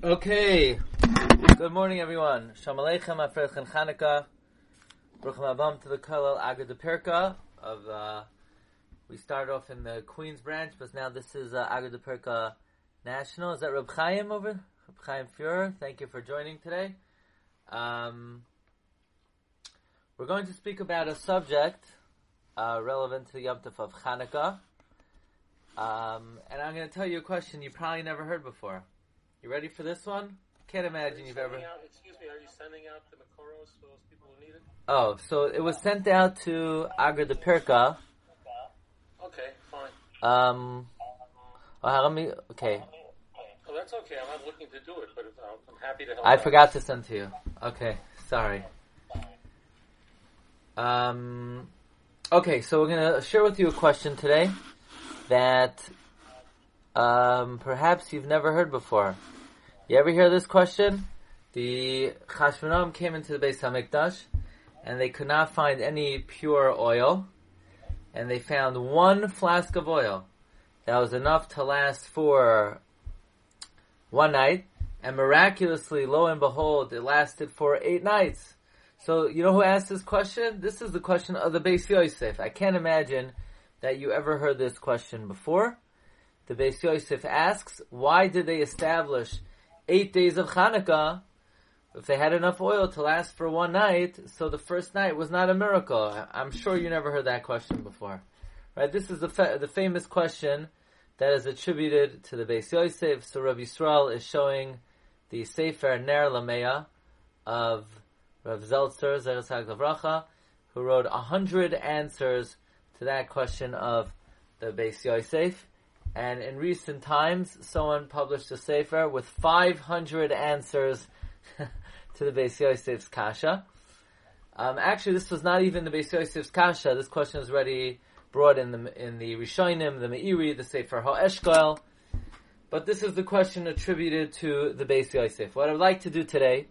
Okay. Good morning, everyone. Shalom Aleichem, Afrechen Chanukah. Baruch Abam to the Kollel Agad Perka of, uh, we started off in the Queens branch, but now this is uh, Agad Perka National. Is that Reb Chaim over? Reb Chaim Fuhrer. Thank you for joining today. Um, we're going to speak about a subject uh, relevant to the Yom Tov of Chanukah. Um, and I'm going to tell you a question you probably never heard before. You ready for this one? Can't imagine you've ever. Out, excuse me, are you sending out the Makoros for those people who need it? Oh, so it was sent out to Agra de Pirka. Okay, fine. Um, well, let me. Okay, Oh, that's okay. I'm not looking to do it, but uh, I'm happy to help. I out. forgot to send to you. Okay, sorry. Um, okay, so we're gonna share with you a question today that um, perhaps you've never heard before. You ever hear this question? The Chashmonaim came into the Beis Hamikdash, and they could not find any pure oil, and they found one flask of oil that was enough to last for one night, and miraculously, lo and behold, it lasted for eight nights. So, you know who asked this question? This is the question of the Beis Yosef. I can't imagine that you ever heard this question before. The Beis Yosef asks, why did they establish eight days of Hanukkah if they had enough oil to last for one night? So the first night was not a miracle. I'm sure you never heard that question before. Right? This is the, fa- the famous question that is attributed to the Beis Yosef. So Rabbi Yisrael is showing the Sefer Ner Lameya of Rav Zeltzer, Hagavracha, who wrote a hundred answers to that question of the Beis Yosef. And in recent times, someone published a Sefer with 500 answers to the Beis Yosef's Kasha. Um, actually, this was not even the Beis Yosef's Kasha. This question was already brought in the in the Rishonim, the Meiri, the Sefer HaEshkoel. But this is the question attributed to the Beis Yosef. What I would like to do today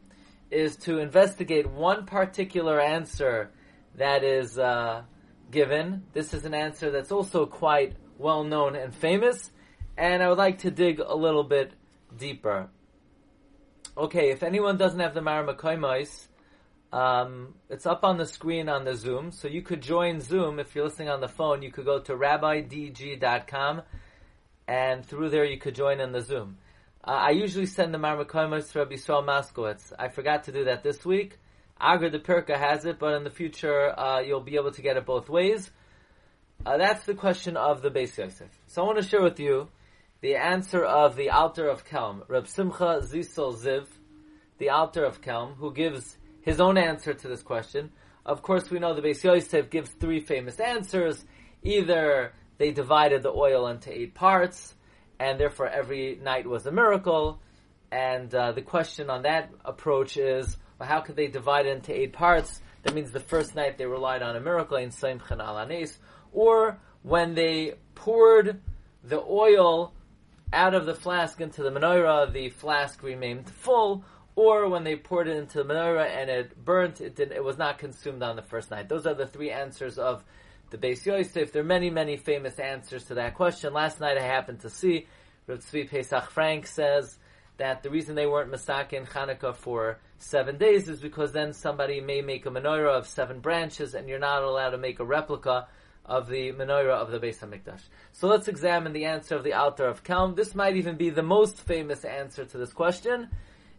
is to investigate one particular answer that is uh, given. This is an answer that's also quite well known and famous, and I would like to dig a little bit deeper. Okay, if anyone doesn't have the Maramakoimais, um, it's up on the screen on the Zoom, so you could join Zoom if you're listening on the phone. You could go to rabbidg.com, and through there you could join in the Zoom. Uh, I usually send the Marmakoimos to Rabbi Yisrael Maskowitz. I forgot to do that this week. Agra de Pirka has it, but in the future uh, you'll be able to get it both ways. Uh, that's the question of the Beis Yosef. So I want to share with you the answer of the Alter of Kelm, Reb Simcha Zisel Ziv, the Alter of Kelm, who gives his own answer to this question. Of course, we know the Beis Yosef gives three famous answers. Either they divided the oil into eight parts, and therefore every night was a miracle. And uh, the question on that approach is, well, how could they divide it into eight parts? That means the first night they relied on a miracle in Saim Anes, or when they poured the oil out of the flask into the menorah, the flask remained full, or when they poured it into the menorah and it burnt, it did, it was not consumed on the first night. Those are the three answers of the Beis Yosef. There are many, many famous answers to that question. Last night I happened to see Rav Tzvi Pesach Frank says that the reason they weren't Masak in Hanukkah for seven days is because then somebody may make a menorah of seven branches and you're not allowed to make a replica of the menorah of the Beis Hamikdash. So let's examine the answer of the Alter of Kelm. This might even be the most famous answer to this question,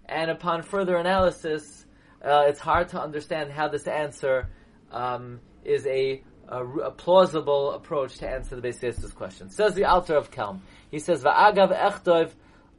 and upon further analysis, uh, it's hard to understand how this answer um, is a, a, a, plausible approach to answer the Beis Yosef's question. Says the Alter of Kelm. He says, "Va'agav echtov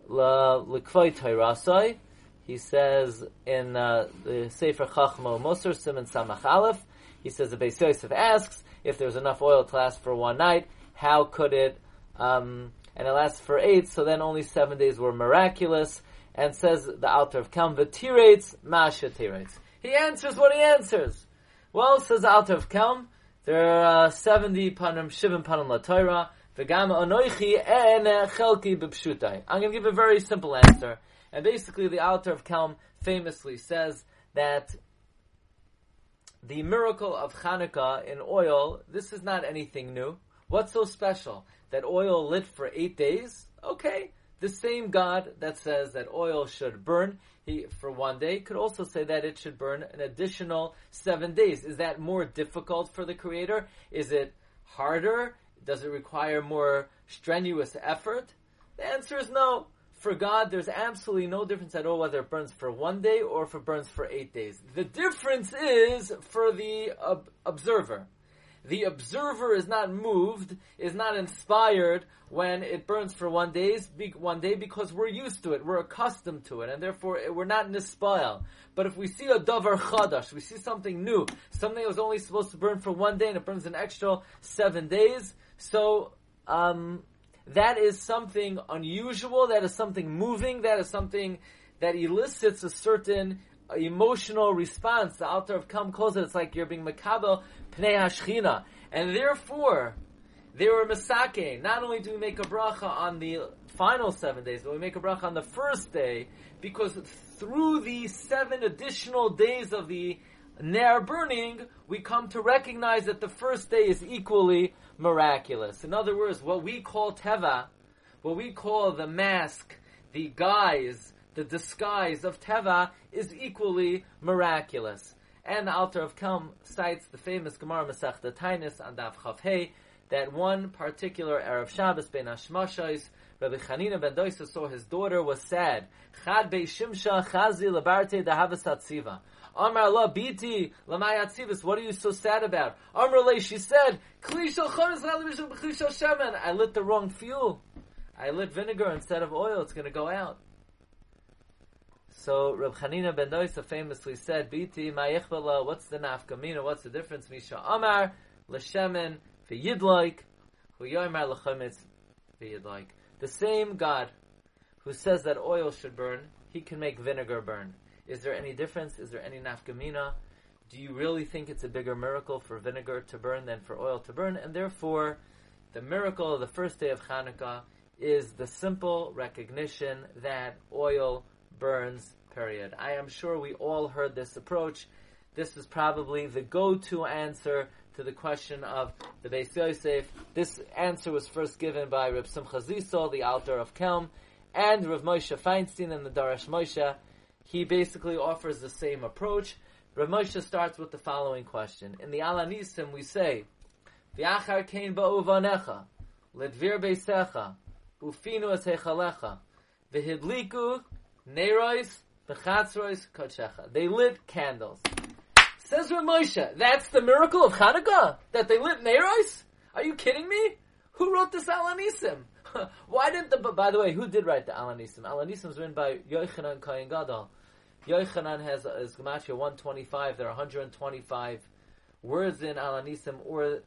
l'kvoi toirasoi." He says in uh, the Sefer Chachmo Moser Simon Samach Aleph. He says the Beis Yosef asks if there's enough oil to last for one night, how could it? Um, and it lasts for eight, so then only seven days were miraculous. And says the Alter of Kelm, v'tirates masha tirates. He answers what he answers. Well, says the Alter of Kelm, there are uh, seventy panim, shivim panim la Torah, v'gam anoichi en chelki b'pshutai. I'm going to give a very simple answer. And basically, the Alter of Kelm famously says that the miracle of Hanukkah in oil, this is not anything new. What's so special? That oil lit for eight days? Okay, The same God that says that oil should burn he, for one day could also say that it should burn an additional seven days. Is that more difficult for the Creator? Is it harder? Does it require more strenuous effort? The answer is no. For God, there's absolutely no difference at all whether it burns for one day or if it burns for eight days. The difference is for the ob- observer the observer is not moved, is not inspired when it burns for one days, one day because we're used to it, we're accustomed to it, and therefore we're not nispail. But if we see a davar chadash, we see something new, something that was only supposed to burn for one day and it burns an extra seven days, so um, that is something unusual, that is something moving, that is something that elicits a certain emotional response. The Alter of Kelm it, it's like you're being makabel pnei hashchina. And therefore, they were misake. Not only do we make a bracha on the final seven days, but we make a bracha on the first day, because through the seven additional days of the Ner burning, we come to recognize that the first day is equally miraculous. In other words, what we call Teva, what we call the mask, the guise, the disguise of Teva is equally miraculous. And the Alter of Kelm cites the famous Gemara Masechta Tainis on Daf Chav that one particular Erev Shabbos ben Hashmashais, Rabbi Chanina ben Doisa saw his daughter was sad. Chad be Shimsha Chazi lebarte dahavasat tziva. Amar Allah biti lamayat What are you so sad about? Amar Le, she said. I lit the wrong fuel. I lit vinegar instead of oil. It's going to go out. So Reb Chanina ben Doisa famously said, "Biti mayichbala." What's the nafkamina? What's the difference? Misha Amar l'shemen v'yidlaik huyomer l'chametz v'yidlaik. The same God who says that oil should burn, He can make vinegar burn. Is there any difference? Is there any nafkamina? Do you really think it's a bigger miracle for vinegar to burn than for oil to burn? And therefore, the miracle of the first day of Hanukkah is the simple recognition that oil burns, period. I am sure we all heard this approach. This is probably the go-to answer to the question of the Beis Yosef. This answer was first given by Reb Simcha Zisol, the Alter of Kelm, and Rav Moshe Feinstein in the Darash Moshe. He basically offers the same approach. Rav Moshe starts with the following question. In the Alanisim we say, V'achar kein ba'uvanecha, ledvir beisecha, ufinu es hechalecha, v'hidliku Neirois, Bechatzrois, Kodshecha. They lit candles. Says Ramosha, that's the miracle of Hanukkah? That they lit Neirois? Are you kidding me? Who wrote this Alanisim? Why didn't the, by the way, who did write the Alanisim? Alanisim was written by Yoichanan Kohen Gadol. Yochanan has, is Gematria 125, there are 125 words in Alanisim, or,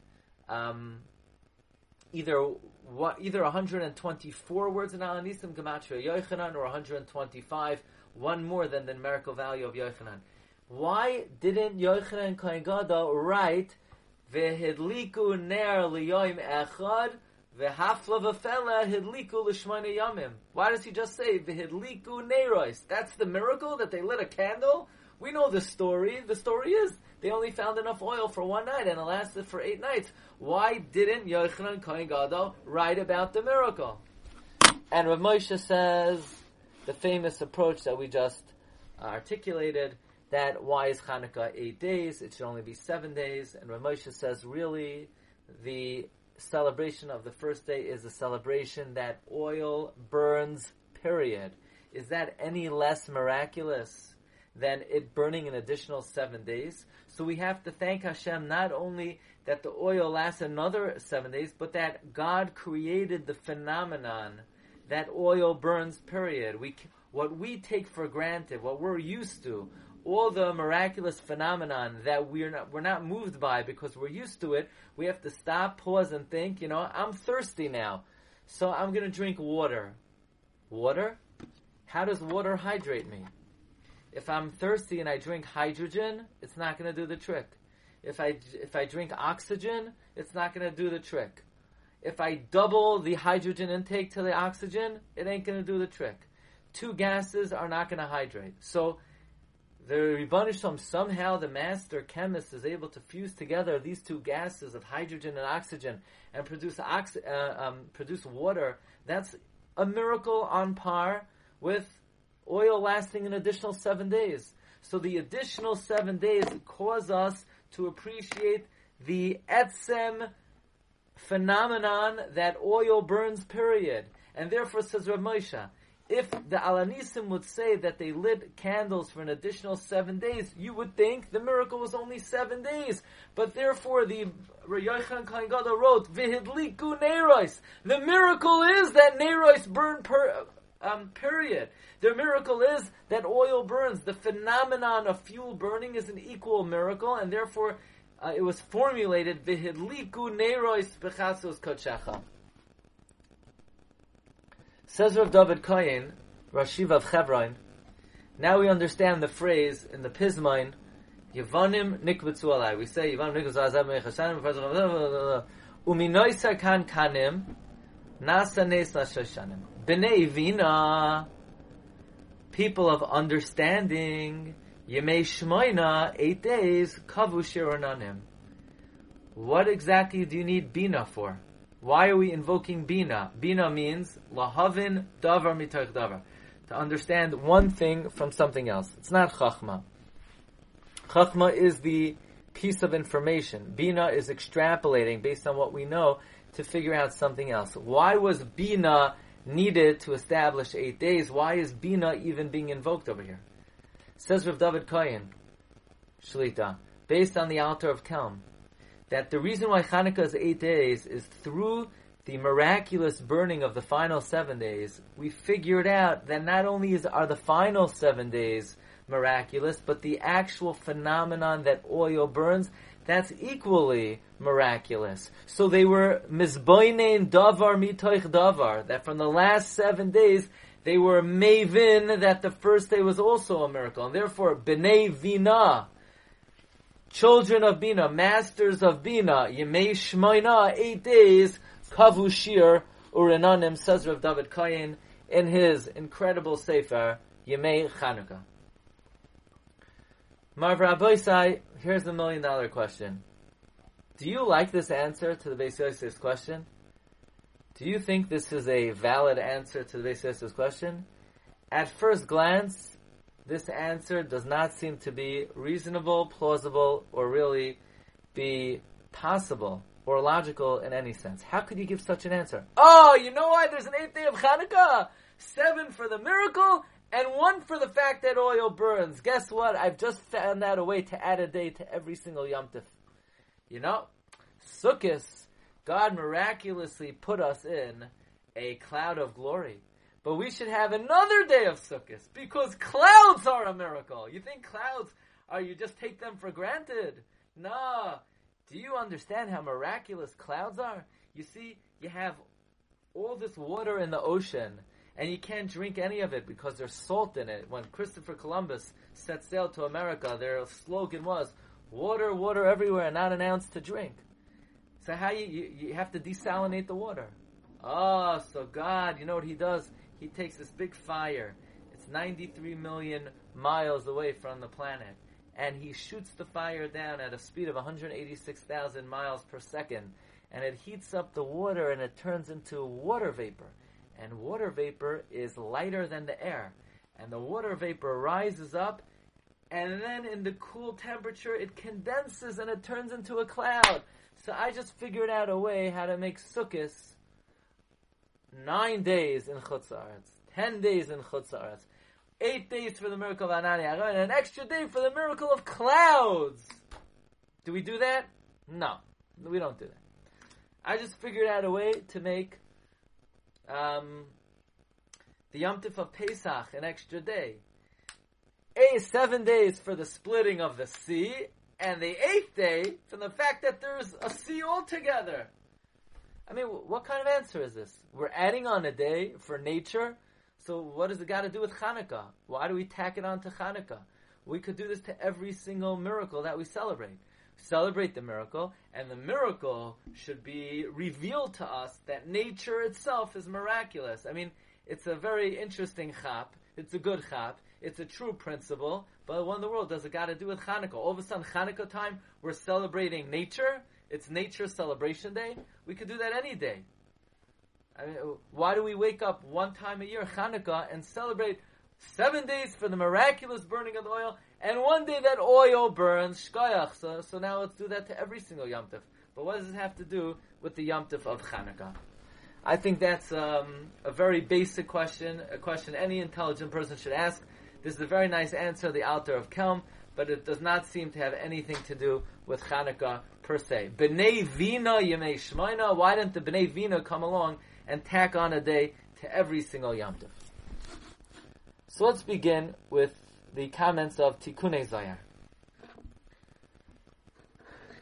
um, either what, either 124 words in Alanisim Gematria Yoichanan, or 125, one more than the numerical value of Yochanan. Why didn't Yochanan Kohen Gadol write Vehidliku ner liyoim echad v'hafla v'fela hidliku l'shmona yamim? Why does he just say v'hidliku nerois? That's the miracle that they lit a candle. We know the story. The story is they only found enough oil for one night and it lasted for eight nights. Why didn't Yochanan Kohen Gadol write about the miracle? And Rav Moshe says the famous approach that we just articulated that why is Hanukkah eight days? It should only be seven days. And Rav says really the celebration of the first day is a celebration that oil burns. Period. Is that any less miraculous than it burning an additional seven days? So we have to thank Hashem not only that the oil lasts another seven days, but that God created the phenomenon that oil burns, period. We, what we take for granted, what we're used to, all the miraculous phenomenon that we're not, we're not moved by because we're used to it, we have to stop, pause, and think, you know, I'm thirsty now, so I'm gonna drink water. Water? How does water hydrate me? If I'm thirsty and I drink hydrogen, it's not going to do the trick. If I if I drink oxygen, it's not going to do the trick. If I double the hydrogen intake to the oxygen, it ain't going to do the trick. Two gases are not going to hydrate. So the Rebbeinu somehow the master chemist is able to fuse together these two gases of hydrogen and oxygen and produce ox- uh, um, produce water. That's a miracle on par with oil lasting an additional seven days. So the additional seven days cause us to appreciate the etzem phenomenon that oil burns, period. And therefore, says Rav Moshe, if the Alanisim would say that they lit candles for an additional seven days, you would think the miracle was only seven days. But therefore, the Rayochan Kohen wrote, "Vihidliku neiros." The miracle is that neiros burn per, um, period. The miracle is that oil burns. The phenomenon of fuel burning is an equal miracle, and therefore uh, it was formulated v'hidliku neiros bechasos kodshecha. Says Rav David Koyin, Rashiv of Chevron. Now we understand the phrase in the Pismine, Yevanim nikbetzu alai. We say Yevanim nikbetzu alai mechashanim uminoisa kan kanim nasa nes shoshanim. Bnei vina, people of understanding, Yemei Shmoina, eight days, kavu shironanim. What exactly do you need bina for? Why are we invoking Bina? Bina means lahavin davar mitoich davar. To understand one thing from something else. It's not chachma. Chachma is the piece of information. Bina is extrapolating based on what we know to figure out something else. Why was Bina needed to establish eight days? Why is Bina even being invoked over here? Says Rav David Koyin, Shlita, based on the Alter of Kelm that the reason why Hanukkah is eight days is through the miraculous burning of the final seven days, we figured out that not only is, are the final seven days miraculous, but the actual phenomenon that oil burns, that's equally miraculous. So they were mizboinen davar mitoich davar, that from the last seven days, they were mavin that the first day was also a miracle. And therefore, b'nei vina, children of Bina, masters of Bina, Yemei Shmoina, eight days, Kavu Shir, Urinanim, says Rav David Kayin, in his incredible Sefer, Yemei Chanukah. Marv Rabbeisai, here's the million dollar question. Do you like this answer to the Beis Yosef's question? Do you think this is a valid answer to the Beis Yosef's question? At first glance, this answer does not seem to be reasonable, plausible, or really be possible or logical in any sense. How could you give such an answer? Oh, you know why there's an eighth day of Hanukkah? Seven for the miracle and one for the fact that oil burns. Guess what? I've just found out a way to add a day to every single Yom Tif. You know, Sukkot, God miraculously put us in a cloud of glory. But we should have another day of Sukkot because clouds are a miracle. You think clouds are, you just take them for granted. Nah. Do you understand how miraculous clouds are? You see, you have all this water in the ocean and you can't drink any of it because there's salt in it. When Christopher Columbus set sail to America, their slogan was water, water everywhere, not an ounce to drink. So how you, you, you have to desalinate the water. Oh, so God, you know what he does? He takes this big fire. It's 93 million miles away from the planet. And he shoots the fire down at a speed of 186,000 miles per second. And it heats up the water and it turns into water vapor. And water vapor is lighter than the air. And the water vapor rises up and then in the cool temperature it condenses and it turns into a cloud. So I just figured out a way how to make sukkahs nine days in Chutz ten days in Chutz eight days for the miracle of Anani and an extra day for the miracle of clouds. Do we do that? No, we don't do that. I just figured out a way to make um, the Yom Tif of Pesach an extra day. A seven days for the splitting of the sea, and the eighth day from the fact that there's a sea altogether. I mean, what kind of answer is this? We're adding on a day for nature, so what does it got to do with Hanukkah? Why do we tack it on to Hanukkah? We could do this to every single miracle that we celebrate. Celebrate the miracle, and the miracle should be revealed to us that nature itself is miraculous. I mean, it's a very interesting chap. It's a good chap. It's a true principle. But what in the world does it got to do with Hanukkah? All of a sudden, Hanukkah time, we're celebrating nature it's Nature Celebration Day. We could do that any day. I mean, why do we wake up one time a year, Hanukkah, and celebrate seven days for the miraculous burning of the oil, and one day that oil burns, shkoyach. So, so now let's do that to every single Yom Tov. But what does it have to do with the Yom Tov of Hanukkah? I think that's um, a very basic question, a question any intelligent person should ask. This is a very nice answer, the Alter of Kelm, but it does not seem to have anything to do with Hanukkah per se. B'nei Vina Yemei Shmoina, why didn't the B'nei Vina come along and tack on a day to every single Yom Tov? So let's begin with the comments of Tikkun Zayar.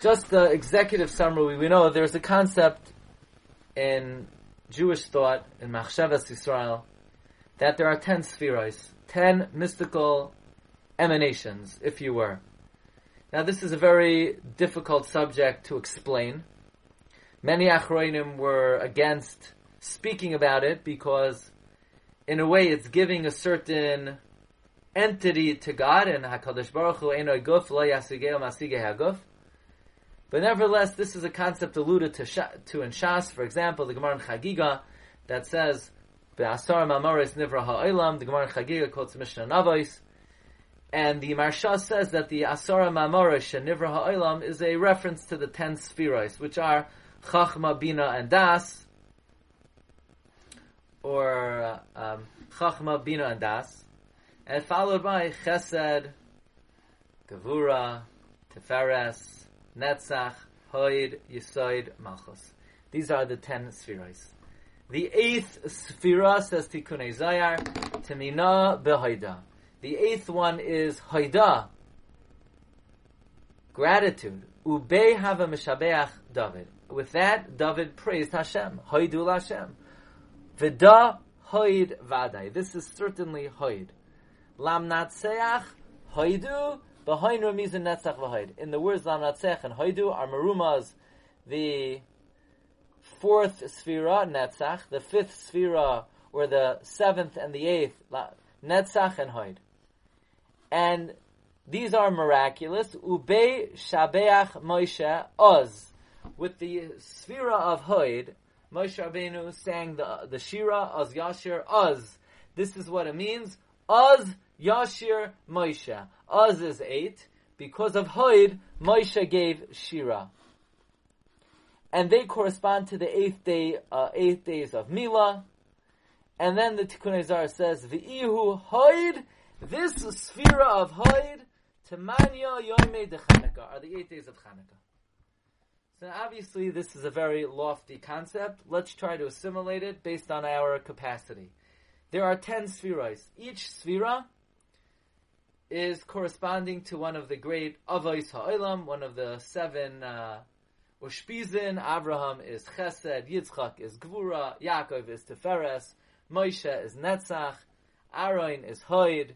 Just the executive summary, we know there's a concept in Jewish thought, in Machshavas Yisrael, that there are ten spheres, ten mystical emanations, if you were. Now this is a very difficult subject to explain. Many Achroinim were against speaking about it because in a way it's giving a certain entity to God and HaKadosh Baruch Hu Guf. But nevertheless, this is a concept alluded to, to in Shas. For example, the Gemara in Chagiga that says, Be'asar Mamoris Nivra Ha'olam, the Gemara in Chagiga quotes Mishnah Navos, and the Maharsha says that the Asara Mamoris and Nivra Ha'olam is a reference to the ten spheroids, which are Chachma, Bina, and Das, or um, Chachma, Bina, and Das, and followed by Chesed, Gavura, Teferes, Netzach, Hoid, Yisoid, Malchus. These are the ten spheroids. The eighth sphera says Tikkun Zayar, Temina behoida. The eighth one is Hoida, gratitude. Ube hava mishabeach David. With that, David praised Hashem. Hoidul Hashem. Vida hoid vadai. This is certainly hoid. Lam natseach hoidu Behind Ramiz Netzach v'Hoid. In the words Lam Natzech and Hoidu are Marumas, the fourth Sphira, Netzach, the fifth Sphira, or the seventh and the eighth, Netzach and Hoid. And these are miraculous. Ube Shabeach Moshe Oz. With the Sphira of Hoid, Moshe Rabbeinu sang the, the Shira, Oz Yashir, Oz. This is what it means. Oz Yashir Moshe. Oz is eight. Because of Hoid, Moshe gave Shira. And they correspond to the eighth day, uh, eighth days of Mila. And then the Tikkun says, V'ihu Hoid, this sphere of Hoid, Temanya Yoime de Chanukah, are the eight days of Chanukah. So obviously this is a very lofty concept. Let's try to assimilate it based on our capacity. There are ten spheres. Each sphera is corresponding to one of the great Avos Ha'olam, one of the seven uh, Ushpizin. Abraham is Chesed, Yitzchak is Gvura, Yaakov is Teferes, Moshe is Netzach, Aaron is Hoid,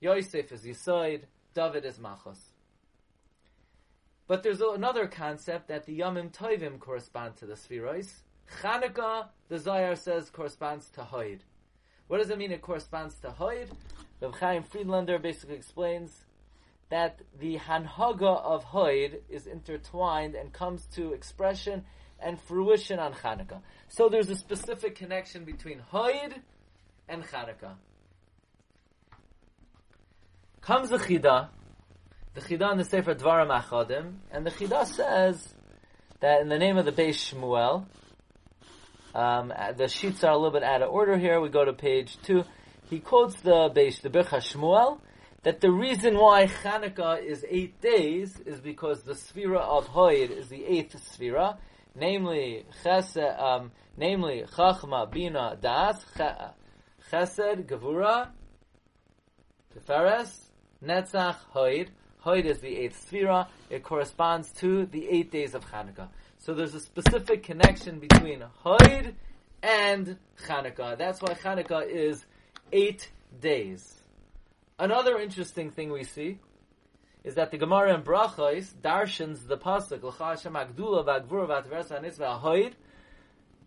Yosef is Yisoid, David is Machos. But there's another concept that the Yamim Tovim correspond to the Spherois. Chanukah, the Zayar says, corresponds to Hoid. What does it mean it corresponds to Hoid? Rav Chaim Friedlander basically explains that the Hanhaga of Hoid is intertwined and comes to expression and fruition on Hanukkah. So there's a specific connection between Hoid and Hanukkah. Comes the Chida, the Chida in the Sefer Dvarim Achadim, and the Chida says that in the name of the Beis Shmuel, um, the sheets are a little bit out of order here. We go to page two. He quotes the Beish, the Bircha Shmuel, that the reason why Chanukah is eight days is because the Sphira of Hoyd is the eighth Sphira, namely Chesed, um, namely Chachma, Bina, Das, Chesed, Gevura, Tiferes, Netzach, Hoyd. Hoyd is the eighth Sphira. It corresponds to the eight days of Chanukah. So there's a specific connection between Hoyd and Chanukah. That's why Chanukah is eight days. Another interesting thing we see is that the Gemara in Brachos darshans the pasuk l'chashem agdula v'agvura v'atversa anisva ahoid.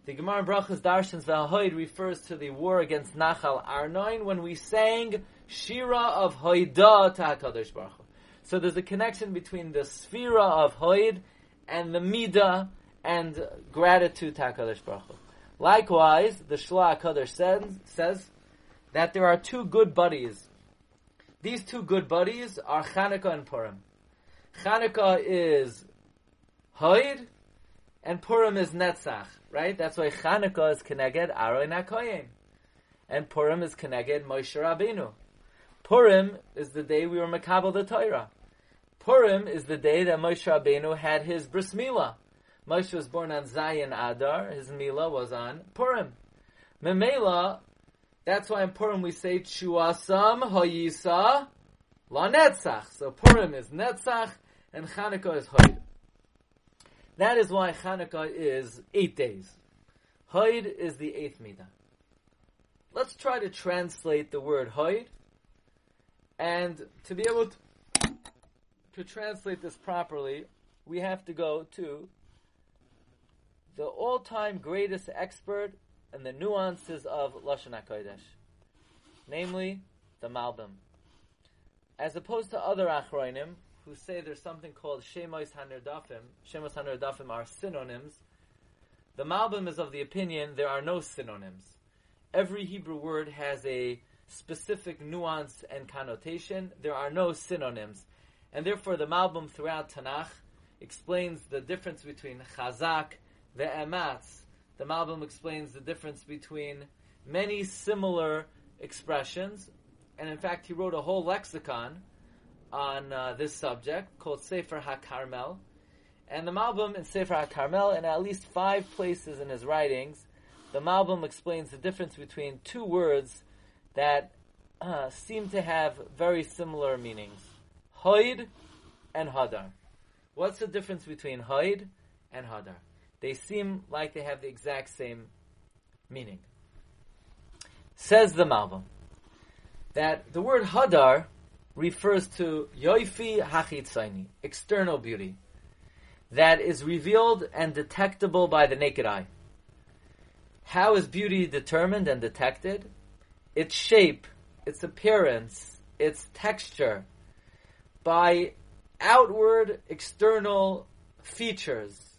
The Gemara in Brachos darshans v'ahoid refers to the war against Nachal Arnoin when we sang Shira of Hoida to Hakadosh Baruch. So there's a connection between the Sphira of Hoid and the Mida and gratitude to Hakadosh Baruch. Likewise, the Shla Kadosh says, says that there are two good buddies. These two good buddies are Chanukah and Purim. Chanukah is Hoid, and Purim is Netzach, right? That's why Chanukah is Keneged Aron HaKoyim. And Purim is Keneged Moshe Rabbeinu. Purim is the day we were Makabal the Torah. Purim is the day that Moshe Rabbeinu had his bris milah. Moshe was born on Zayin Adar. His milah was on Purim. Memela, that's why in Purim we say Chuasam Hoyisa La Netzach. So Purim is Netzach and Chanukah is Hoyd. That is why Chanukah is eight days. Hoyd is the eighth midah. Let's try to translate the word Hoyd. And to be able to, to translate this properly, we have to go to the all-time greatest expert in the nuances of Lashon HaKodesh, namely the Malbim. As opposed to other Achroinim, who say there's something called Shemos Hanerdafim, Shemos Hanerdafim are synonyms, the Malbim is of the opinion there are no synonyms. Every Hebrew word has a specific nuance and connotation. There are no synonyms. And therefore the Malbim throughout Tanakh explains the difference between Chazak the ematz. The Malbim explains the difference between many similar expressions, and in fact, he wrote a whole lexicon on uh, this subject called Sefer HaKarmel. And the Malbim in Sefer HaKarmel, in at least five places in his writings, the Malbim explains the difference between two words that uh, seem to have very similar meanings. Hoid and Hadar. What's the difference between Hoid and Hadar? they seem like they have the exact same meaning. Says the Malbim that the word hadar refers to yoifi hachitzaini, external beauty, that is revealed and detectable by the naked eye. How is beauty determined and detected? Its shape, its appearance, its texture, by outward external features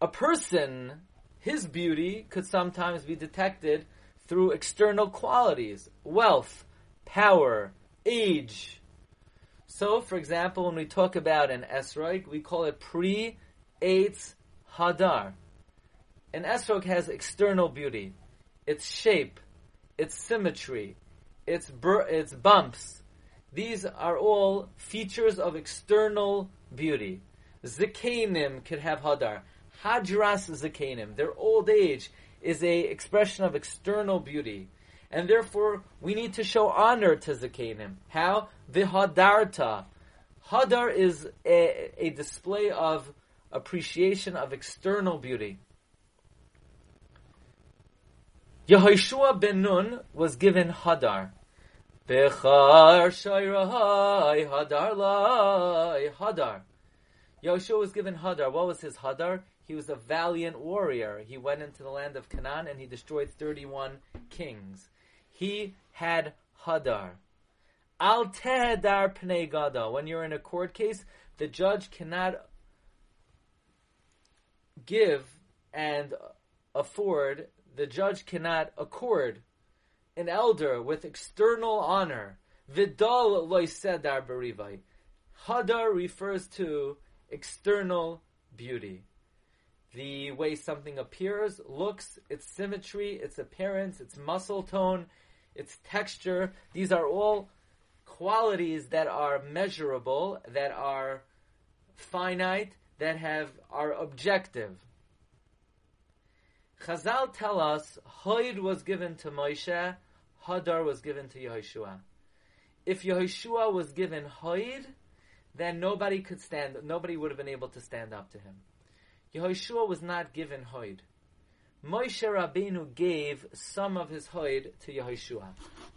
a person, his beauty could sometimes be detected through external qualities, wealth, power, age. So, for example, when we talk about an esrog, we call it pre eitz hadar. An esrog has external beauty, its shape, its symmetry, its bur- its bumps. These are all features of external beauty. Zikanim could have hadar. Hadras Zakanim, their old age, is a expression of external beauty. And therefore, we need to show honor to Zakanim. How? Vihadarta. Hadar is a, a display of appreciation of external beauty. Yehoshua ben Nun was given Hadar. Bechar Shairahai Hadar Lai Hadar. Yoshua was given Hadar. What was his Hadar? He was a valiant warrior. He went into the land of Canaan and he destroyed 31 kings. He had Hadar. Al tehedar pnei gada. When you're in a court case, the judge cannot give and afford, the judge cannot accord an elder with external honor. Vidal loisedar berivai. Hadar refers to external beauty the way something appears, looks, its symmetry, its appearance, its muscle tone, its texture. These are all qualities that are measurable, that are finite, that have are objective. Chazal tell us Hoid was given to Moshe, Hadar was given to Yehoshua. If Yehoshua was given Hoid, then nobody could stand. Nobody would have been able to stand up to him. Yehoshua was not given Hoid. Moshe Rabbeinu gave some of his Hoid to Yehoshua.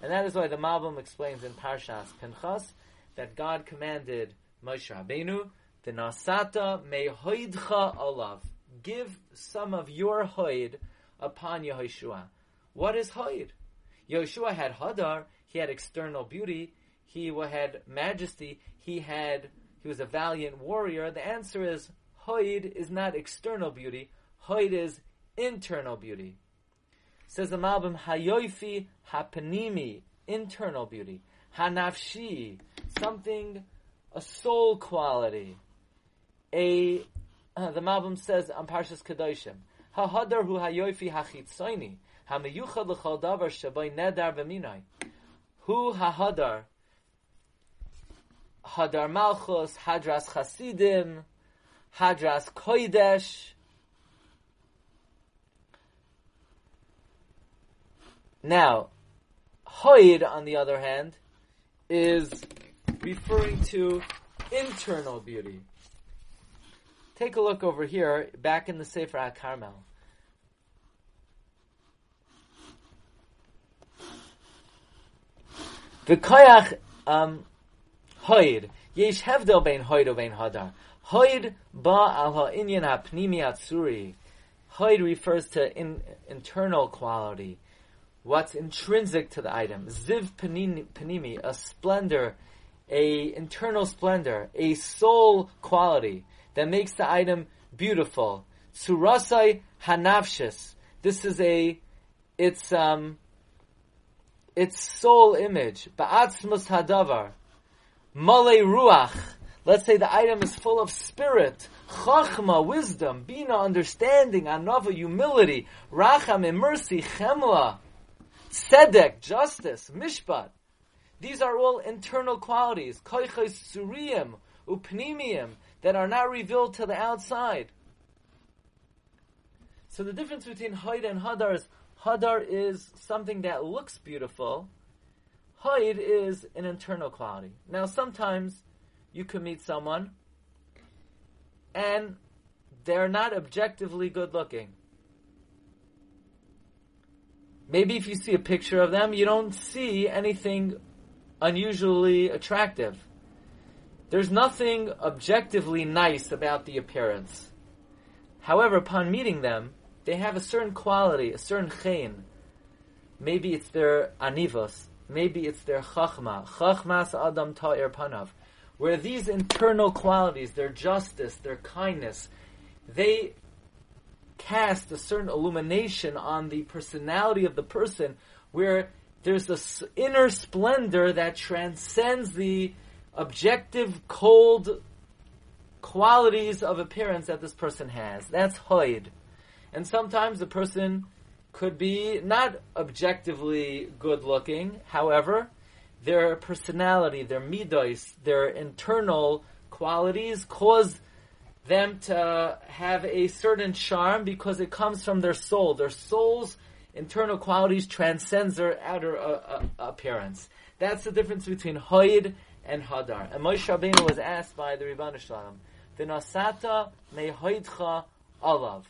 And that is why the Malbim explains in Parshas Pinchas that God commanded Moshe Rabbeinu, the Nasata me Hoidcha olav. Give some of your Hoid upon Yehoshua. What is Hoid? Yehoshua had Hadar, he had external beauty, he had majesty, he had he was a valiant warrior. The answer is Hoid is not external beauty. Hoid is internal beauty. Says the Malbim, Hayoifi Hapanimi, internal beauty. Hanafshi, something, a soul quality. A, uh, the Malbim says on Parshas Kedoshim, Hahadar hu hayoifi hachitzoini, hamiyuchad l'chol davar shabai nedar v'minai. Hu hahadar, hadar malchus, hadras chasidim, hadras koidesh, Now, Hoid, on the other hand, is referring to internal beauty. Take a look over here, back in the Sefer HaKarmel. The um, hoid yesh hevdel bein hoid uvein hadar. Hoid ba al ha'inyan ha'pnimi atzuri. Hoid refers to in, internal quality what's intrinsic to the item. Ziv panimi, a splendor, a internal splendor, a soul quality that makes the item beautiful. Surasai hanafshis. This is a, it's um, its soul image. Ba'atzmus hadavar. Male ruach. Let's say the item is full of spirit, chachma, wisdom, bina, understanding, anava, humility, racham, mercy, chemla tzedek, justice, mishpat. These are all internal qualities, koiches suriyim, upnimiyim, that are not revealed to the outside. So the difference between Haid and Hadar is Hadar is something that looks beautiful. Haid is an internal quality. Now sometimes you can meet someone and they're not objectively good looking. Maybe if you see a picture of them, you don't see anything unusually attractive. There's nothing objectively nice about the appearance. However, upon meeting them, they have a certain quality, a certain chen. Maybe it's their anivos, maybe it's their chachma, chachmas adam ta'ir panav, where these internal qualities, their justice, their kindness, they cast a certain illumination on the personality of the person where there's this inner splendor that transcends the objective cold qualities of appearance that this person has. That's hoid. And sometimes the person could be not objectively good looking, however, their personality, their midos, their internal qualities cause them to have a certain charm because it comes from their soul. Their soul's internal qualities transcends their outer uh, uh, appearance. That's the difference between Hoid and Hadar. And Moshe Rabbeinu was asked by the Rebbeinu Shalom, "V'nasata mehoidcha alav."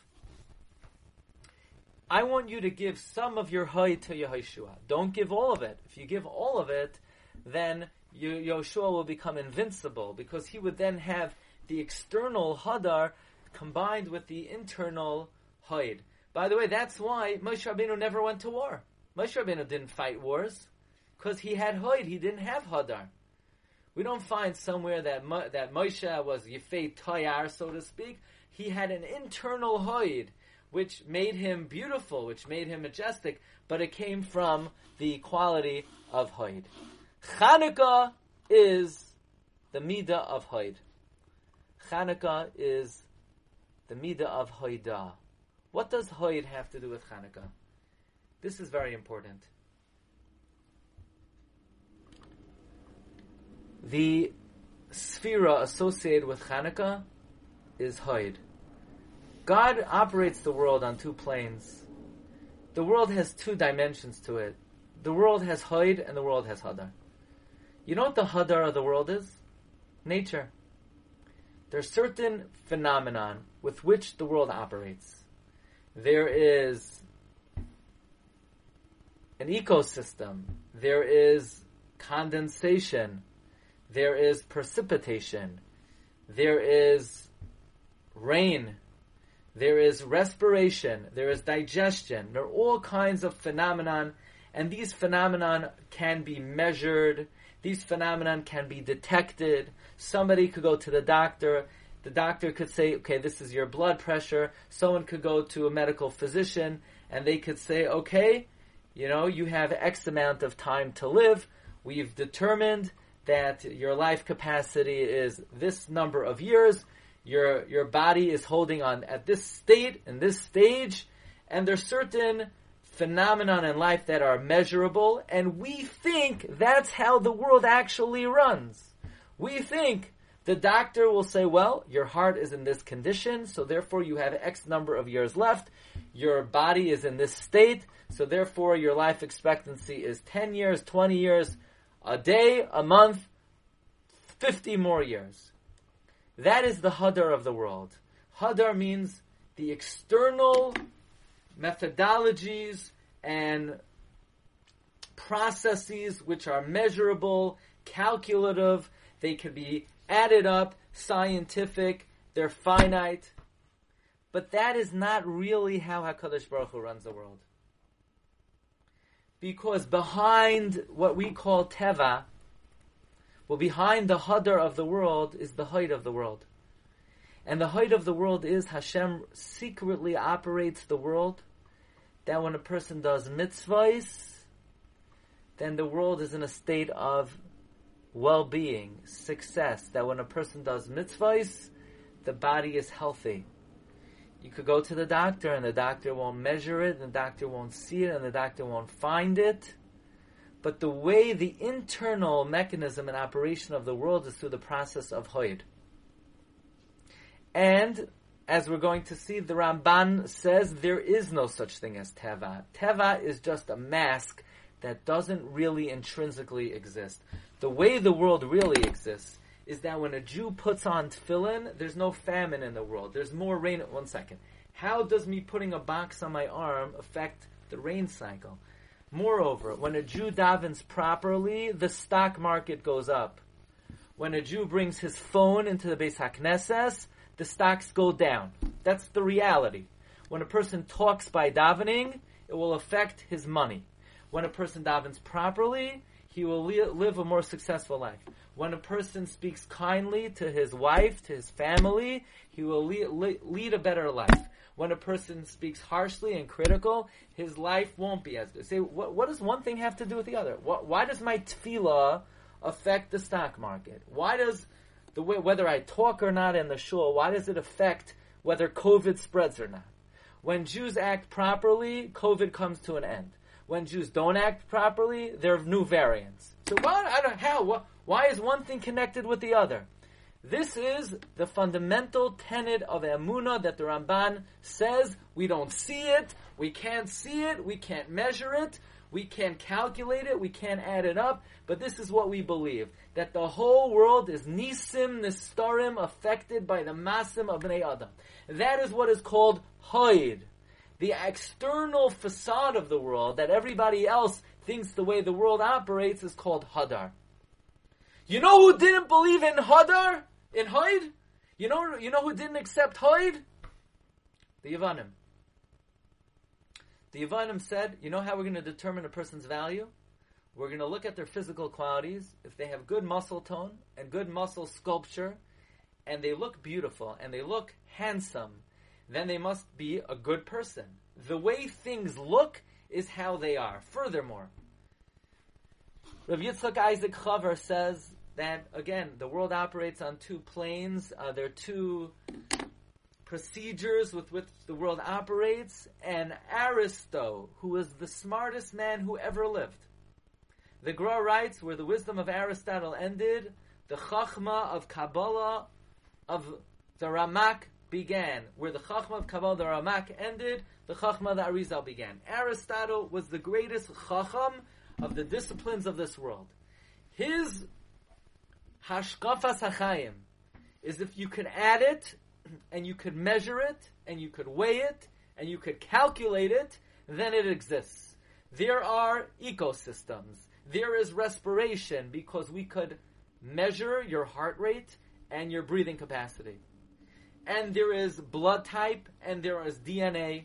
I want you to give some of your Hoid to Yehoshua. Don't give all of it. If you give all of it, then Yehoshua will become invincible because he would then have the external hadar combined with the internal haid. By the way, that's why Moshe Rabbeinu never went to war. Moshe Rabbeinu didn't fight wars because he had haid. He didn't have hadar. We don't find somewhere that that Moshe was yefei tayar, so to speak. He had an internal hoid, which made him beautiful, which made him majestic, but it came from the quality of hoid. Chanukah is the midah of hoid. Chanukah is the midah of Hoidah. What does Hoid have to do with Chanukah? This is very important. The sphera associated with Chanukah is Hoid. God operates the world on two planes. The world has two dimensions to it. The world has Hoid and the world has Hadar. You know what the Hadar of the world is? Nature there's certain phenomenon with which the world operates. There is an ecosystem. There is condensation. There is precipitation. There is rain. There is respiration. There is digestion. There are all kinds of phenomenon, and these phenomenon can be measured these phenomenon can be detected. Somebody could go to the doctor The doctor could say, okay, this is your blood pressure. Someone could go to a medical physician and they could say, okay, you know, you have X amount of time to live. We've determined that your life capacity is this number of years. Your, your body is holding on at this state, in this stage, and there's certain phenomenon in life that are measurable, and we think that's how the world actually runs. We think the doctor will say, well, your heart is in this condition, so therefore you have X number of years left. Your body is in this state, so therefore your life expectancy is 10 years, 20 years, a day, a month, 50 more years. That is the hadar of the world. Hadar means the external methodologies and processes which are measurable, calculative, they can be added up, scientific, they're finite. But that is not really how HaKadosh Baruch Hu runs the world. Because behind what we call Teva, well, behind the Hadar of the world is the Hoid of the world. And the Hoid of the world is Hashem secretly operates the world. That when a person does mitzvahs, then the world is in a state of well-being, success. That when a person does mitzvahs, the body is healthy. You could go to the doctor and the doctor won't measure it, and the doctor won't see it, and the doctor won't find it. But the way the internal mechanism and operation of the world is through the process of Hoyd. And as we're going to see, the Ramban says there is no such thing as Teva. Teva is just a mask that doesn't really intrinsically exist. The way the world really exists is that when a Jew puts on tefillin, there's no famine in the world. There's more rain. One second. How does me putting a box on my arm affect the rain cycle? Moreover, when a Jew davens properly, the stock market goes up. When a Jew brings his phone into the Beis HaKnesses, the stocks go down. That's the reality. When a person talks by davening, it will affect his money. When a person davens properly, he will live a more successful life. When a person speaks kindly to his wife, to his family, he will lead a better life. When a person speaks harshly and critical, his life won't be as good. Say, what, what does one thing have to do with the other? What, why does my tefillah affect the stock market? Why does the way, whether I talk or not in the shul, why does it affect whether COVID spreads or not? When Jews act properly, COVID comes to an end. When Jews don't act properly, there are new variants. So why, I don't, how, why is one thing connected with the other? This is the fundamental tenet of Emunah that the Ramban says we don't see it, we can't see it, we can't measure it, we can't calculate it, we can't add it up, but this is what we believe. That the whole world is nisim, nistarim, affected by the masim of Bnei Adam. That is what is called hoid. The external facade of the world that everybody else thinks the way the world operates is called hadar. You know who didn't believe in hadar? In hoid? You know, you know who didn't accept hoid? The Yavanim. The Yavanim said, you know how we're going to determine a person's value? We're going to look at their physical qualities. If they have good muscle tone and good muscle sculpture, and they look beautiful and they look handsome, then they must be a good person. The way things look is how they are. Furthermore, Rav Yitzchak Isaac Chaver says that again, the world operates on two planes. Uh, there are two procedures with which the world operates, and Aristo, who was the smartest man who ever lived. The Gra writes, where the wisdom of Aristotle ended, the Chachma of Kabbalah of the Ramak began. Where the Chachma of Kabbalah, the Ramak ended, the Chachma of the Arizal began. Aristotle was the greatest Chacham of the disciplines of this world. His Hashkafas HaChaim is if you could add it and you could measure it, and you could weigh it, and you could calculate it, then it exists. There are ecosystems. There is respiration because we could measure your heart rate and your breathing capacity. And there is blood type, and there is DNA,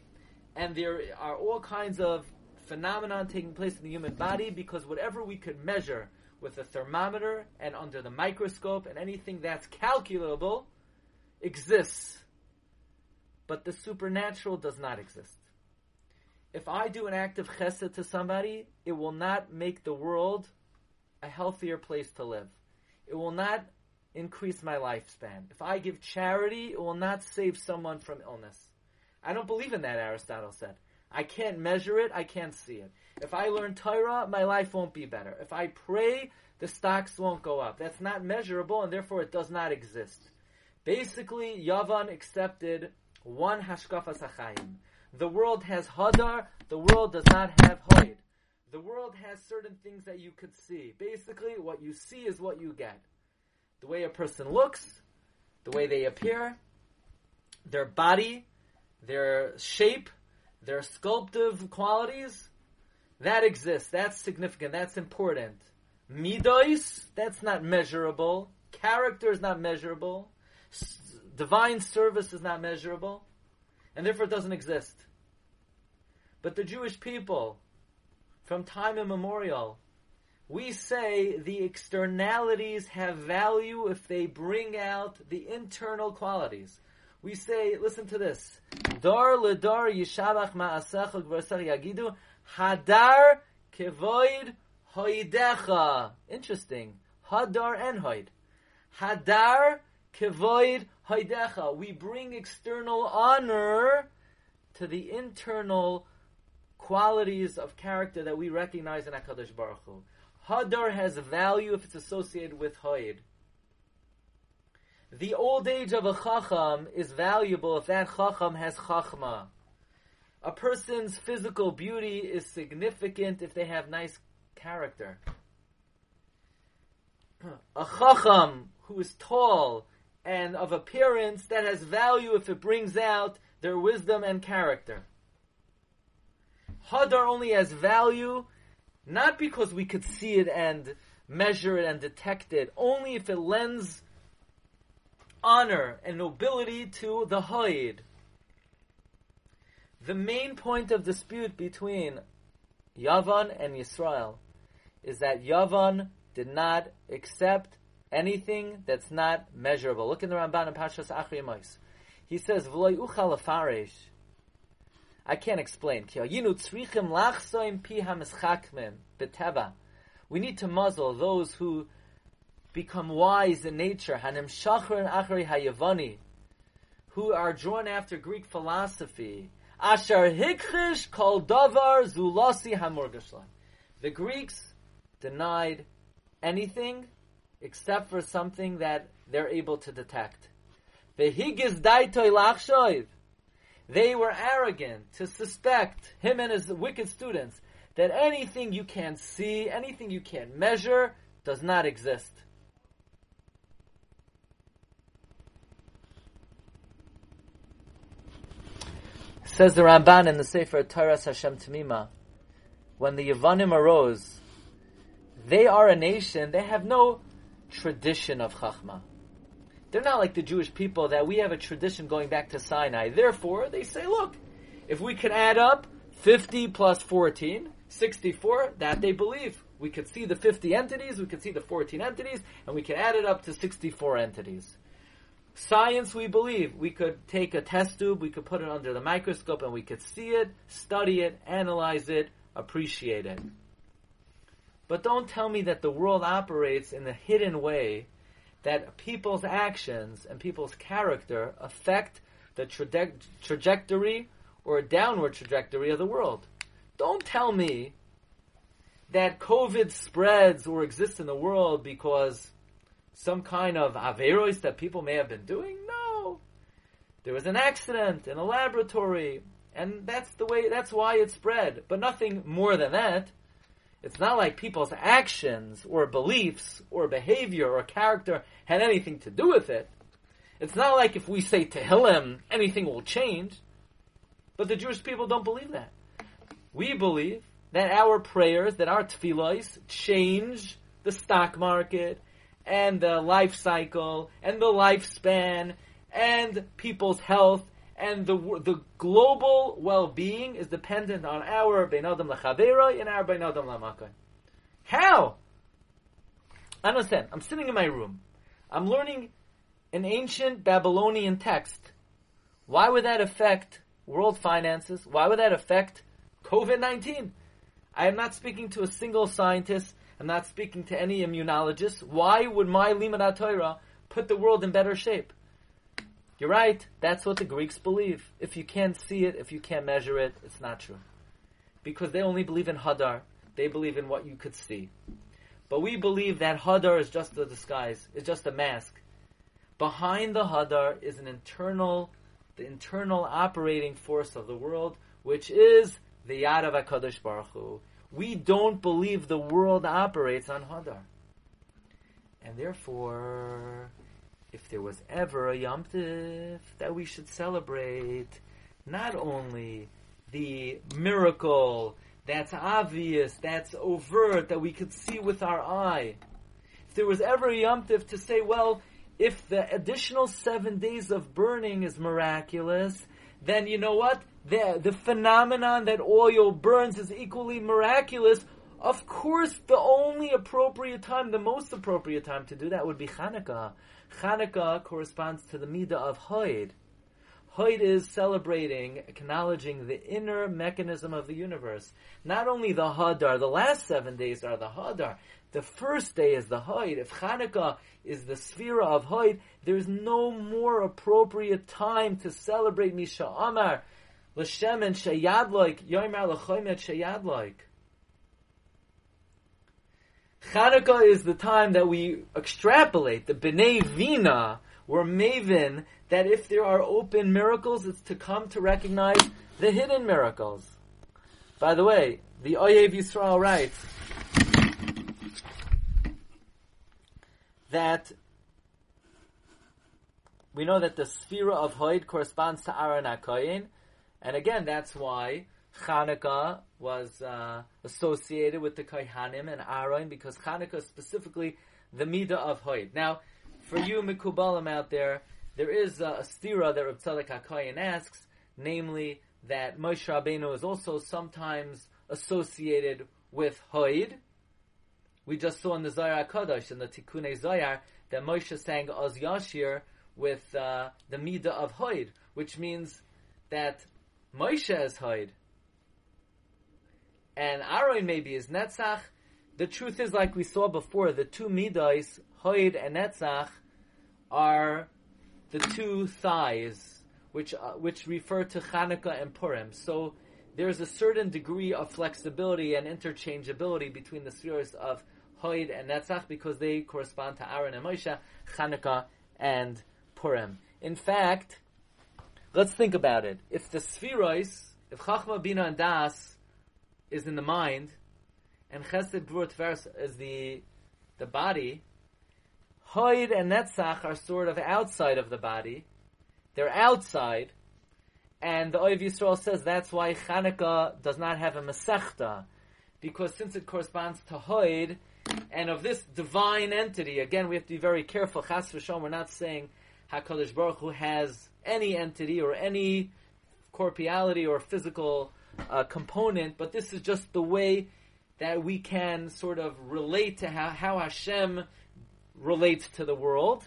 and there are all kinds of phenomena taking place in the human body because whatever we could measure with a thermometer and under the microscope and anything that's calculable exists, but the supernatural does not exist. If I do an act of chesed to somebody, it will not make the world a healthier place to live. It will not increase my lifespan. If I give charity, it will not save someone from illness. I don't believe in that, Aristotle said. I can't measure it, I can't see it. If I learn Torah, my life won't be better. If I pray, the stocks won't go up. That's not measurable, and therefore it does not exist. Basically, Yavan accepted one Hashkafa HaChaim. The world has Hadar, the world does not have Hoid. The world has certain things that you could see. Basically, what you see is what you get. The way a person looks, the way they appear, their body, their shape, their sculptive qualities, that exists. That's significant. That's important. Midois, that's not measurable. Character is not measurable. S- divine service is not measurable. And therefore it doesn't exist. But the Jewish people, from time immemorial, we say the externalities have value if they bring out the internal qualities. We say, listen to this. Dar ledar yishabach ma'asech gvarsach yagidu hadar kevoid hoidecha. Interesting. Hadar and hoid. Hadar kevoid hoidecha. We bring external honor to the internal qualities of character that we recognize in HaKadosh Baruch Hu. Hadar has value if it's associated with Hoid. The old age of a Chacham is valuable if that Chacham has Chachma. A person's physical beauty is significant if they have nice character. A Chacham who is tall and of appearance that has value if it brings out their wisdom and character. Hadar only has value not because we could see it and measure it and detect it, only if it lends honor and nobility to the Haid. The main point of dispute between Yavan and Yisrael is that Yavan did not accept anything that's not measurable. Look in the Ramban in Pashas Achri Yemos. He says, "V'loy uchal afaresh." I can't explain. We need to muzzle those who become wise in nature, who are drawn after Greek philosophy. Asher hikrish kol davar zulasi The Greeks denied anything except for something that they're able to detect. Daitoy lachshoiv. They were arrogant to suspect him and his wicked students that anything you can't see, anything you can't measure, does not exist. Says the Ramban in the Sefer Torah Hashem Tamima, when the Yavanim arose, they are a nation, they have no tradition of Chachma. They're not like the Jewish people that we have a tradition going back to Sinai. Therefore, they say, look, if we could add up 50 plus 14, 64, that they believe. We could see the 50 entities, we could see the 14 entities, and we could add it up to 64 entities. Science, we believe. We could take a test tube, we could put it under the microscope, and we could see it, study it, analyze it, appreciate it. But don't tell me that the world operates in a hidden way that people's actions and people's character affect the traje- trajectory or downward trajectory of the world. Don't tell me that COVID spreads or exists in the world because some kind of averos that people may have been doing. No. There was an accident in a laboratory, and that's the way, that's why it spread. But nothing more than that. It's not like people's actions or beliefs or behavior or character had anything to do with it. It's not like if we say Tehillim, anything will change. But the Jewish people don't believe that. We believe that our prayers, that our tefillahs change the stock market and the life cycle and the lifespan and people's health and the the global well-being is dependent on our bein adam lachavera and our bein adam. How? I understand. I'm sitting in my room. I'm learning an ancient Babylonian text. Why would that affect world finances? Why would that affect COVID 19? I am not speaking to a single scientist. I'm not speaking to any immunologist. Why would my Limud Torah put the world in better shape? You're right. That's what the Greeks believe. If you can't see it, if you can't measure it, it's not true. Because they only believe in Hadar. They believe in what you could see. But we believe that Hadar is just a disguise. It's just a mask. Behind the Hadar is an internal, the internal operating force of the world, which is the Yad of HaKadosh Baruch Hu. We don't believe the world operates on Hadar. And therefore, if there was ever a Yom Tif that we should celebrate, not only the miracle that's obvious, that's overt, that we could see with our eye. If there was ever a Yom Tif to say, well, if the additional seven days of burning is miraculous, then you know what? The, the phenomenon that oil burns is equally miraculous. Of course, the only appropriate time, the most appropriate time to do that would be Hanukkah. Hanukkah corresponds to the Midah of Hoid. Hoid is celebrating, acknowledging the inner mechanism of the universe. Not only the Hadar, the last seven days are the Hadar. The first day is the Hoid. If Hanukkah is the sphere of Hoid, there's no more appropriate time to celebrate Misha Amar, L'Shem and Sheyadloik, Yomer L'choimet Sheyadloik. Hanukkah is the time that we extrapolate the B'nai Vina, were maven that if there are open miracles, it's to come to recognize the hidden miracles. By the way, the Oyev Yisrael writes that we know that the Sphira of Hoid corresponds to Aaron and again, that's why Hanukkah was uh, associated with the Kohanim and Aaron, because Hanukkah is specifically the Midah of Hoid. Now, for you Mikubalim out there, there is a, a stira that Reb Tzadok HaKoyin asks, namely that Moshe Rabbeinu is also sometimes associated with Hoid. We just saw in the Zohar HaKadosh, in the Tikkun Zohar, that Moshe sang Oz Yashir with uh, the Midah of Hoid, which means that Moshe is Hoid. And Aaron maybe is Netzach. The truth is, like we saw before, the two Midas, Hoid and Netzach, are the two thighs, which uh, which refer to Hanukkah and Purim. So there's a certain degree of flexibility and interchangeability between the spheres of Hoid and Netzach because they correspond to Aaron and Moshe, Hanukkah and Purim. In fact, let's think about it. If the spherois, if Chachma, Bina, and Das is in the mind, and Chesed, Gvur, Tveres is the the body, Hoid and Netzach are sort of outside of the body. They're outside. And the Oiv Yisrael says that's why Chanukah does not have a Masechta. Because since it corresponds to Hoid, and of this divine entity, again, we have to be very careful. Chas v'shom, we're not saying HaKadosh Baruch Hu has any entity or any corporeality or physical uh, component, but this is just the way that we can sort of relate to how, how Hashem relates to the world.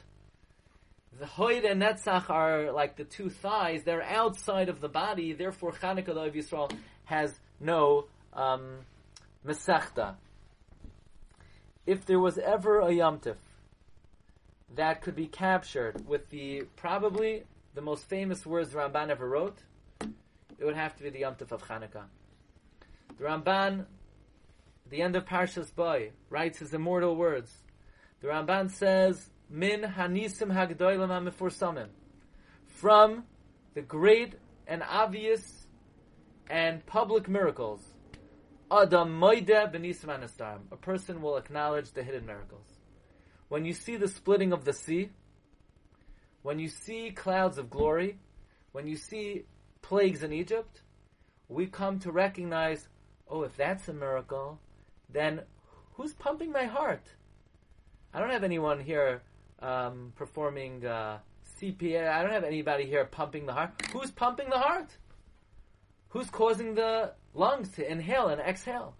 The Hoid and Netzach are like the two thighs; they're outside of the body. Therefore, Chanukah of Yisrael has no um. If there was ever a Yomtif that could be captured with the probably the most famous words Ramban ever wrote, it would have to be the Yom Tif of Chanukah. The Ramban, the end of Parshas Boy, writes his immortal words. The Ramban says, Min hanisim hagdoilim hamifursamim. From the great and obvious and public miracles, Adam moide benisim anastarim. A person will acknowledge the hidden miracles. When you see the splitting of the sea, when you see clouds of glory, when you see plagues in Egypt, we come to recognize, oh, if that's a miracle, then who's pumping my heart? I don't have anyone here um, performing uh, CPA. I don't have anybody here pumping the heart. Who's pumping the heart? Who's causing the lungs to inhale and exhale?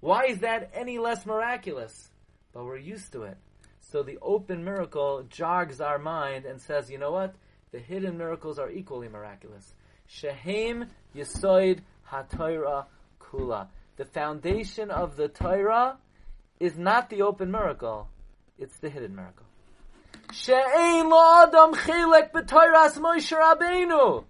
Why is that any less miraculous? But we're used to it. So the open miracle jogs our mind and says, you know what? The hidden miracles are equally miraculous. Shehem Yisoid HaTorah Kula. The foundation of the Torah is not the open miracle, it's the hidden miracle. She'ein la'adam chelek b'Torahs Moshe Rabbeinu.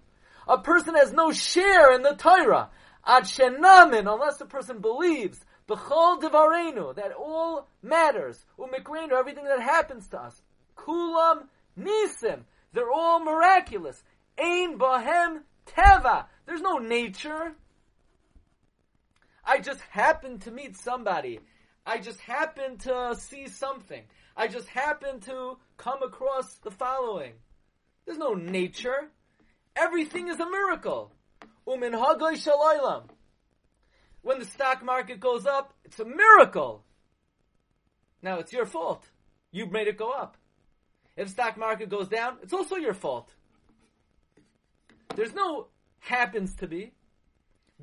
A person has no share in the Torah. Ad shenamin, unless the person believes, b'chol devarenu, that all matters, umikrenu, everything that happens to us, kulam nisim, they're all miraculous. Ein bahem teva, there's no nature. I just happened to meet somebody. I just happened to see something. I just happened to come across the following. There's no nature. Everything is a miracle. Umin shalaylam. When the stock market goes up, it's a miracle. Now it's your fault. You made it go up. If stock market goes down, it's also your fault. There's no happens to be.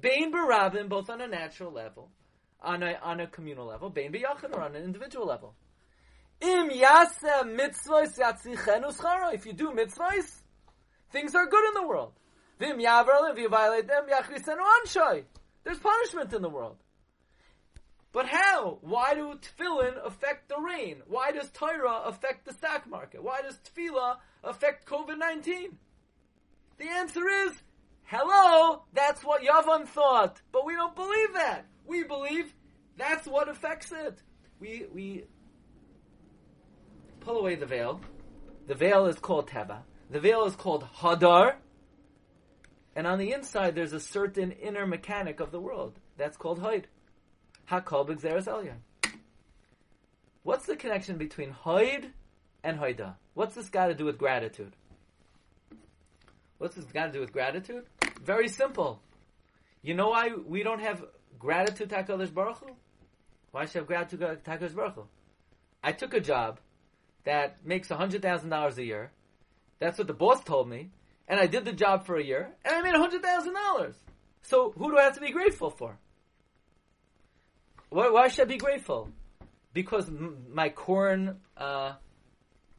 Bain barabin, both on a natural level, on a, on a communal level, bain b'yachin, or on an individual level. Im. If you do mitzvahs, things are good in the world. Vim yavrel, if you violate them, yachrisenu anshay. There's punishment in the world. But how? Why do tefillin affect the rain? Why does Torah affect the stock market? Why does tefillah affect COVID-19? The answer is, hello, that's what Yavan thought. But we don't believe that. We believe that's what affects it. We, we pull away the veil. The veil is called Teva. The veil is called Hadar. And on the inside, there's a certain inner mechanic of the world. That's called Haid. Hakol b'gzeres elyon. What's the connection between Haid and Haida? What's this got to do with gratitude? What's this got to do with gratitude? Very simple. You know why we don't have gratitude to HaKadosh Baruch Hu? Why should I have gratitude to HaKadosh Baruch Hu? I took a job that makes $100,000 a year. That's what the boss told me. And I did the job for a year, and I made $100,000. So who do I have to be grateful for? Why, why should I be grateful? Because m- my corn uh,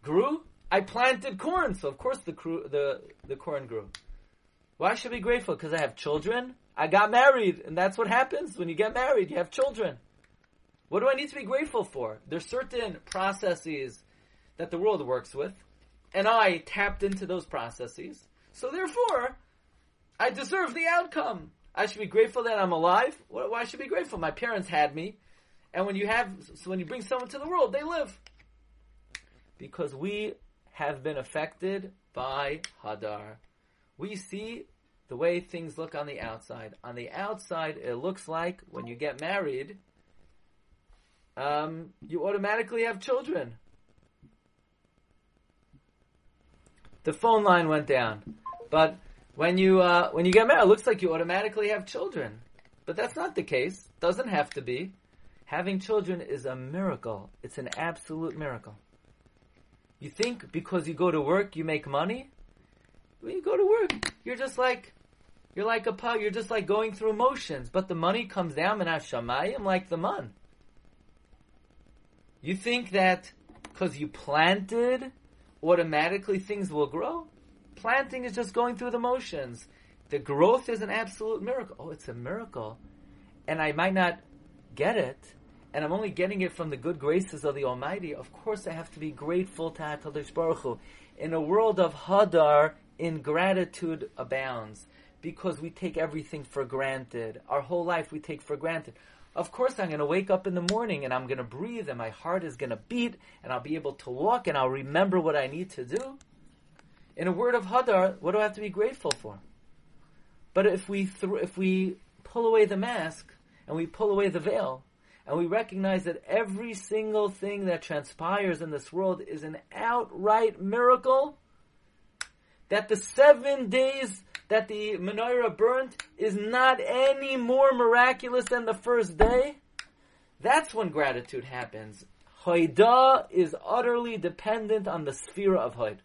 grew? I planted corn, so of course the, cru- the, the corn grew. Why should I be grateful? Because I have children? I got married, and that's what happens when you get married. You have children. What do I need to be grateful for? There's certain processes that the world works with, and I tapped into those processes. So therefore, I deserve the outcome. I should be grateful that I'm alive. Why should I be grateful? My parents had me, and when you have, so when you bring someone to the world, they live. Because we have been affected by Hadar. We see the way things look on the outside. On the outside, it looks like when you get married, um, you automatically have children. The phone line went down, but when you uh, when you get married, it looks like you automatically have children. But that's not the case. Doesn't have to be. Having children is a miracle. It's an absolute miracle. You think because you go to work you make money? When you go to work, you're just like you're like a pug. You're just like going through motions. But the money comes down and shamayim like the man. You think that because you planted, automatically things will grow? Planting is just going through the motions. The growth is an absolute miracle. Oh, it's a miracle. And I might not get it, and I'm only getting it from the good graces of the Almighty. Of course, I have to be grateful to HaKadosh Baruch Hu. In a world of Hadar, ingratitude abounds because we take everything for granted. Our whole life we take for granted. Of course, I'm going to wake up in the morning and I'm going to breathe and my heart is going to beat and I'll be able to walk and I'll remember what I need to do. In a word of Hadar, what do I have to be grateful for? But if we th- if we pull away the mask and we pull away the veil and we recognize that every single thing that transpires in this world is an outright miracle, that the seven days that the menorah burnt is not any more miraculous than the first day, that's when gratitude happens. Haida is utterly dependent on the sphere of Haid.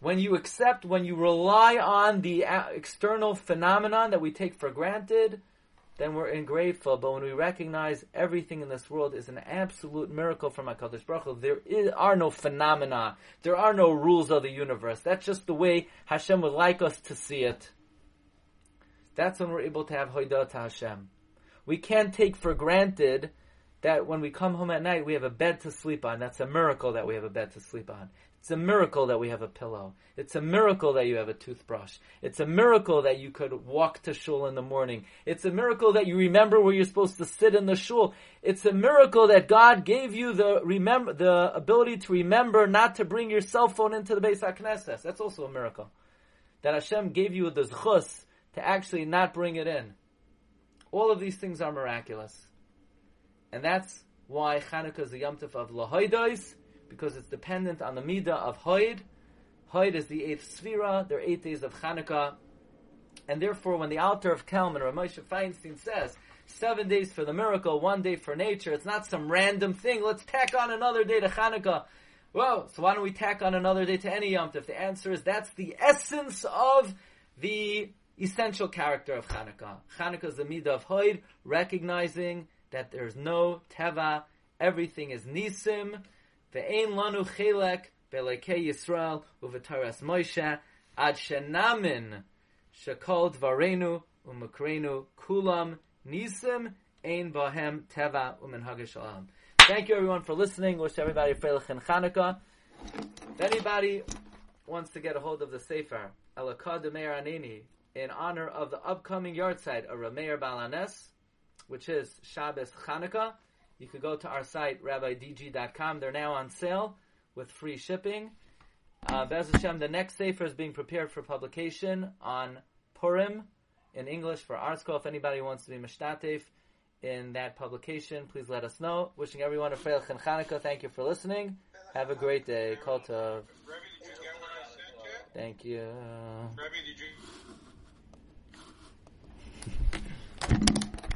When you accept, when you rely on the uh, external phenomenon that we take for granted, then we're ungrateful. But when we recognize everything in this world is an absolute miracle from HaKadosh Baruch Hu, there is, are no phenomena, there are no rules of the universe. That's just the way Hashem would like us to see it. That's when we're able to have Hoidah to Hashem. We can't take for granted that when we come home at night, we have a bed to sleep on. That's a miracle that we have a bed to sleep on. It's a miracle that we have a pillow. It's a miracle that you have a toothbrush. It's a miracle that you could walk to shul in the morning. It's a miracle that you remember where you're supposed to sit in the shul. It's a miracle that God gave you the remember the ability to remember not to bring your cell phone into the Beis HaKnesses. That's also a miracle. That Hashem gave you the zchus to actually not bring it in. All of these things are miraculous. And that's why Chanukah is the Yom Tov of Lahoidos, because it's dependent on the Midah of Hoid. Hoid is the eighth Sfira, there are eight days of Chanukah. And therefore, when the Alter of Kelm and Ramosha Feinstein says, seven days for the miracle, one day for nature, it's not some random thing. Let's tack on another day to Chanukah. Well, so why don't we tack on another day to any Yom Tov? The answer is that's the essence of the essential character of Chanukah. Chanukah is the Midah of Hoid, recognizing that there's no Teva, everything is Nisim, Ve'ein lanu belekei Yisrael uvetaras Moshe ad shenamin shekol dvarenu umakrenu kulam nisim ein teva. Thank you everyone for listening. Wish everybody Freilich and Chanukah. If anybody wants to get a hold of the Sefer, Elakad Meir Aneni, in honor of the upcoming yahrzeit of Rameir Balanes, which is Shabbos Chanukah, you could go to our site, rabbidg.com. They're now on sale with free shipping. Uh, Bez Hashem, the next Sefer is being prepared for publication on Purim in English for ArtScroll. If anybody wants to be Mishtatev in that publication, please let us know. Wishing everyone a Freilich and Chanukah. Thank you for listening. Have a great day. Kol Tov. Thank you. Rebbe, did you?